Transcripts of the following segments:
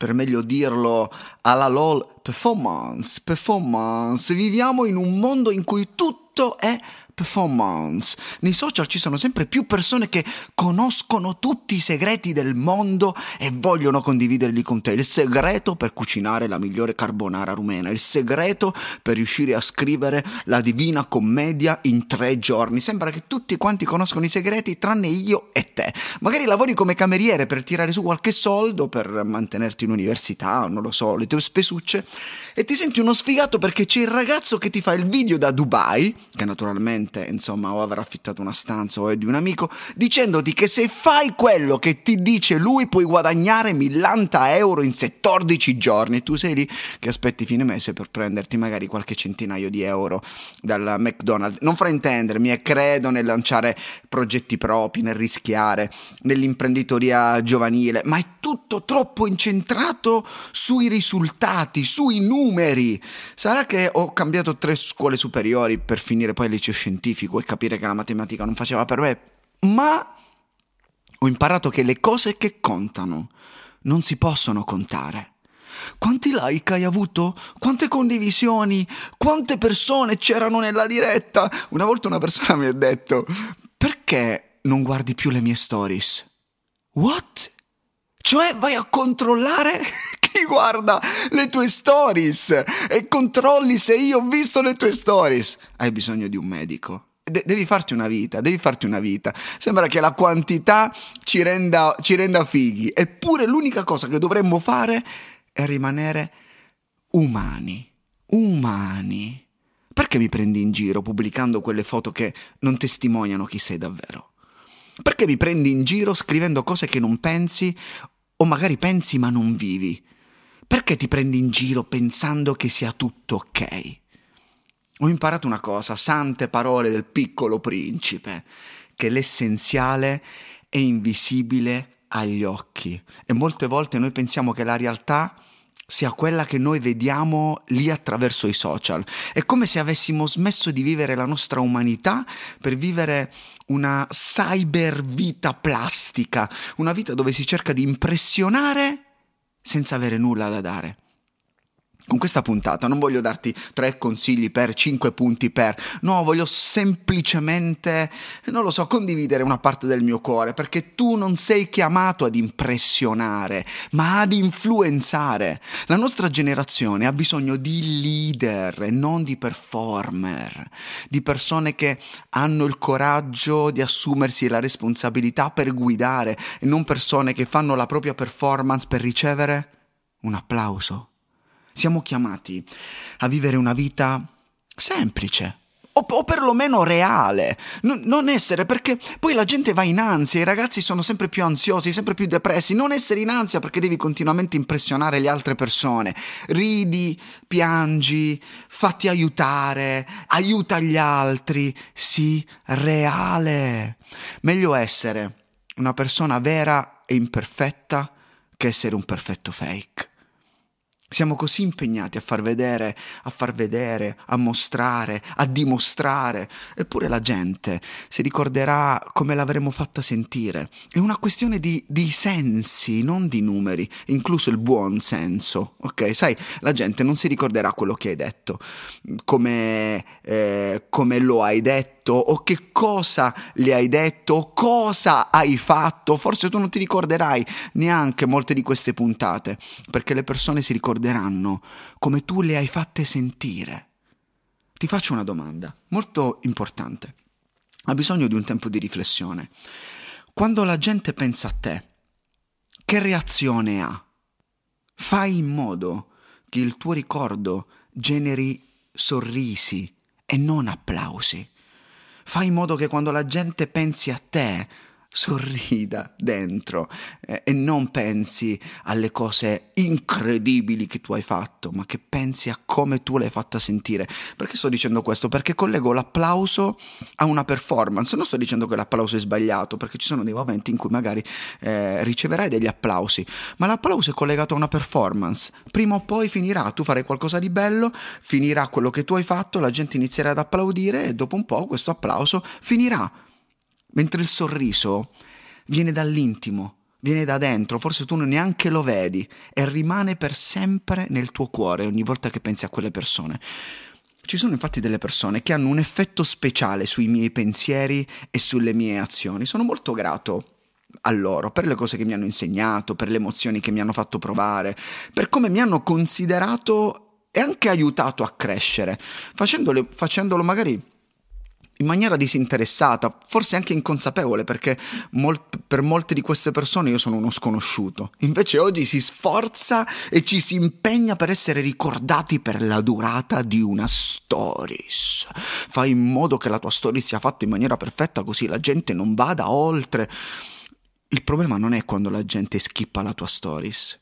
per meglio dirlo alla LOL performance, performance. Viviamo in un mondo in cui tutto è performance. Nei social ci sono sempre più persone che conoscono tutti i segreti del mondo e vogliono condividerli con te. Il segreto per cucinare la migliore carbonara rumena, il segreto per riuscire a scrivere la divina commedia in tre giorni. Sembra che tutti quanti conoscono i segreti tranne io e te. Magari lavori come cameriere per tirare su qualche soldo, per mantenerti in università, non lo so, le tue spesucce, e ti senti uno sfigato perché c'è il ragazzo che ti fa il video da Dubai, che naturalmente probabilmente insomma o avrà affittato una stanza o è di un amico, dicendoti che se fai quello che ti dice lui puoi guadagnare 1000 euro in 14 giorni e tu sei lì che aspetti fine mese per prenderti magari qualche centinaio di euro dal McDonald's. Non fraintendermi, e credo nel lanciare progetti propri, nel rischiare, nell'imprenditoria giovanile, ma è tutto troppo incentrato sui risultati, sui numeri. Sarà che ho cambiato tre scuole superiori per finire poi al liceo scientifico e capire che la matematica non faceva per me, ma ho imparato che le cose che contano non si possono contare. Quanti like hai avuto? Quante condivisioni? Quante persone c'erano nella diretta? Una volta una persona mi ha detto: Perché non guardi più le mie stories? What? Cioè vai a controllare chi guarda le tue stories e controlli se io ho visto le tue stories. Hai bisogno di un medico. De- devi farti una vita, devi farti una vita. Sembra che la quantità ci renda, ci renda fighi, eppure l'unica cosa che dovremmo fare è rimanere umani. Umani. Perché mi prendi in giro pubblicando quelle foto che non testimoniano chi sei davvero? Perché mi prendi in giro scrivendo cose che non pensi o magari pensi ma non vivi? Perché ti prendi in giro pensando che sia tutto ok? Ho imparato una cosa, sante parole del piccolo principe, che l'essenziale è invisibile agli occhi e molte volte noi pensiamo che la realtà sia quella che noi vediamo lì attraverso i social. È come se avessimo smesso di vivere la nostra umanità per vivere una cyber vita plastica, una vita dove si cerca di impressionare senza avere nulla da dare. Con questa puntata non voglio darti tre consigli per, cinque punti per, no, voglio semplicemente, non lo so, condividere una parte del mio cuore, perché tu non sei chiamato ad impressionare, ma ad influenzare. La nostra generazione ha bisogno di leader e non di performer, di persone che hanno il coraggio di assumersi la responsabilità per guidare e non persone che fanno la propria performance per ricevere un applauso. Siamo chiamati a vivere una vita semplice. O, o perlomeno reale, N- non essere perché poi la gente va in ansia, i ragazzi sono sempre più ansiosi, sempre più depressi. Non essere in ansia perché devi continuamente impressionare le altre persone. Ridi, piangi, fatti aiutare, aiuta gli altri. Sii reale. Meglio essere una persona vera e imperfetta che essere un perfetto fake. Siamo così impegnati a far vedere, a far vedere, a mostrare, a dimostrare, eppure la gente si ricorderà come l'avremmo fatta sentire. È una questione di, di sensi, non di numeri, incluso il buon senso, ok? Sai, la gente non si ricorderà quello che hai detto, come, eh, come lo hai detto detto o che cosa le hai detto o cosa hai fatto. Forse tu non ti ricorderai neanche molte di queste puntate, perché le persone si ricorderanno come tu le hai fatte sentire. Ti faccio una domanda molto importante. Ha bisogno di un tempo di riflessione. Quando la gente pensa a te, che reazione ha? Fai in modo che il tuo ricordo generi sorrisi e non applausi. Fai in modo che quando la gente pensi a te sorrida dentro eh, e non pensi alle cose incredibili che tu hai fatto, ma che pensi a come tu l'hai fatta sentire. Perché sto dicendo questo? Perché collego l'applauso a una performance. Non sto dicendo che l'applauso è sbagliato, perché ci sono dei momenti in cui magari eh, riceverai degli applausi, ma l'applauso è collegato a una performance. Prima o poi finirà, tu farai qualcosa di bello, finirà quello che tu hai fatto, la gente inizierà ad applaudire e dopo un po' questo applauso finirà mentre il sorriso viene dall'intimo, viene da dentro, forse tu neanche lo vedi e rimane per sempre nel tuo cuore ogni volta che pensi a quelle persone. Ci sono infatti delle persone che hanno un effetto speciale sui miei pensieri e sulle mie azioni. Sono molto grato a loro per le cose che mi hanno insegnato, per le emozioni che mi hanno fatto provare, per come mi hanno considerato e anche aiutato a crescere, facendolo, facendolo magari in maniera disinteressata, forse anche inconsapevole, perché mol- per molte di queste persone io sono uno sconosciuto. Invece oggi si sforza e ci si impegna per essere ricordati per la durata di una stories. Fai in modo che la tua story sia fatta in maniera perfetta così la gente non vada oltre. Il problema non è quando la gente skippa la tua stories.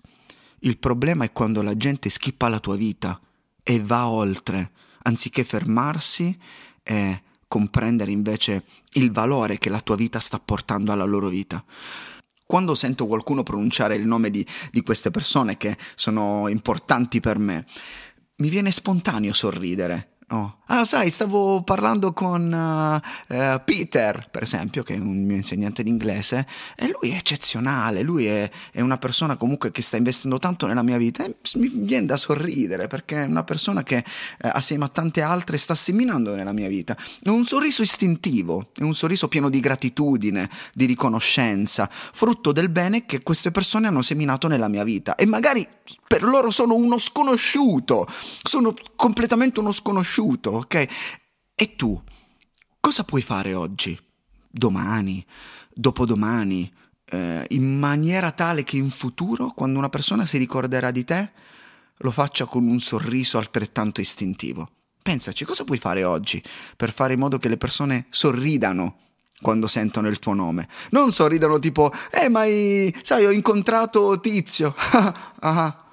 Il problema è quando la gente skippa la tua vita e va oltre, anziché fermarsi e comprendere invece il valore che la tua vita sta portando alla loro vita. Quando sento qualcuno pronunciare il nome di, di queste persone che sono importanti per me, mi viene spontaneo sorridere Oh. Ah, sai, stavo parlando con uh, uh, Peter, per esempio, che è un mio insegnante di inglese, e lui è eccezionale, lui è, è, una persona comunque che sta investendo tanto nella mia vita e mi viene da sorridere perché è una persona che uh, assieme a tante altre sta seminando nella mia vita. È un sorriso istintivo, è un sorriso pieno di gratitudine, di riconoscenza, frutto del bene che queste persone hanno seminato nella mia vita e magari per loro sono uno sconosciuto, sono completamente uno sconosciuto, ok? E tu, cosa puoi fare oggi, domani, dopodomani, eh, in maniera tale che in futuro, quando una persona si ricorderà di te, lo faccia con un sorriso altrettanto istintivo? Pensaci, cosa puoi fare oggi per fare in modo che le persone sorridano quando sentono il tuo nome. Non sorridono tipo, eh, ma sai, ho incontrato Tizio. ah,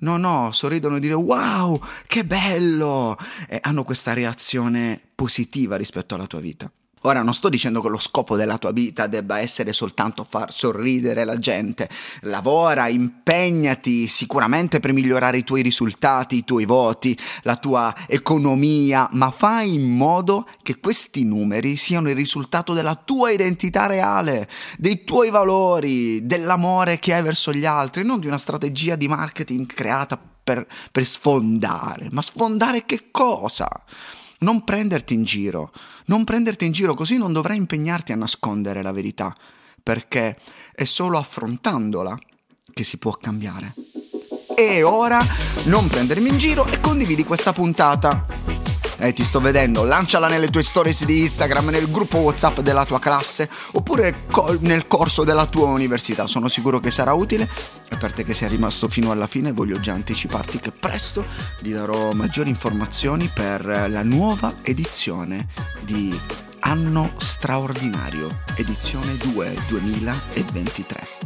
No, no, sorridono e dire wow, che bello! E hanno questa reazione positiva rispetto alla tua vita. Ora non sto dicendo che lo scopo della tua vita debba essere soltanto far sorridere la gente. Lavora, impegnati sicuramente per migliorare i tuoi risultati, i tuoi voti, la tua economia, ma fai in modo che questi numeri siano il risultato della tua identità reale, dei tuoi valori, dell'amore che hai verso gli altri, non di una strategia di marketing creata per, per sfondare. Ma sfondare che cosa? Non prenderti in giro, non prenderti in giro così non dovrai impegnarti a nascondere la verità, perché è solo affrontandola che si può cambiare. E ora non prendermi in giro e condividi questa puntata eh, ti sto vedendo, lanciala nelle tue stories di Instagram, nel gruppo WhatsApp della tua classe oppure co- nel corso della tua università. Sono sicuro che sarà utile e per te che sei rimasto fino alla fine voglio già anticiparti che presto ti darò maggiori informazioni per la nuova edizione di Anno Straordinario, edizione 2 2023.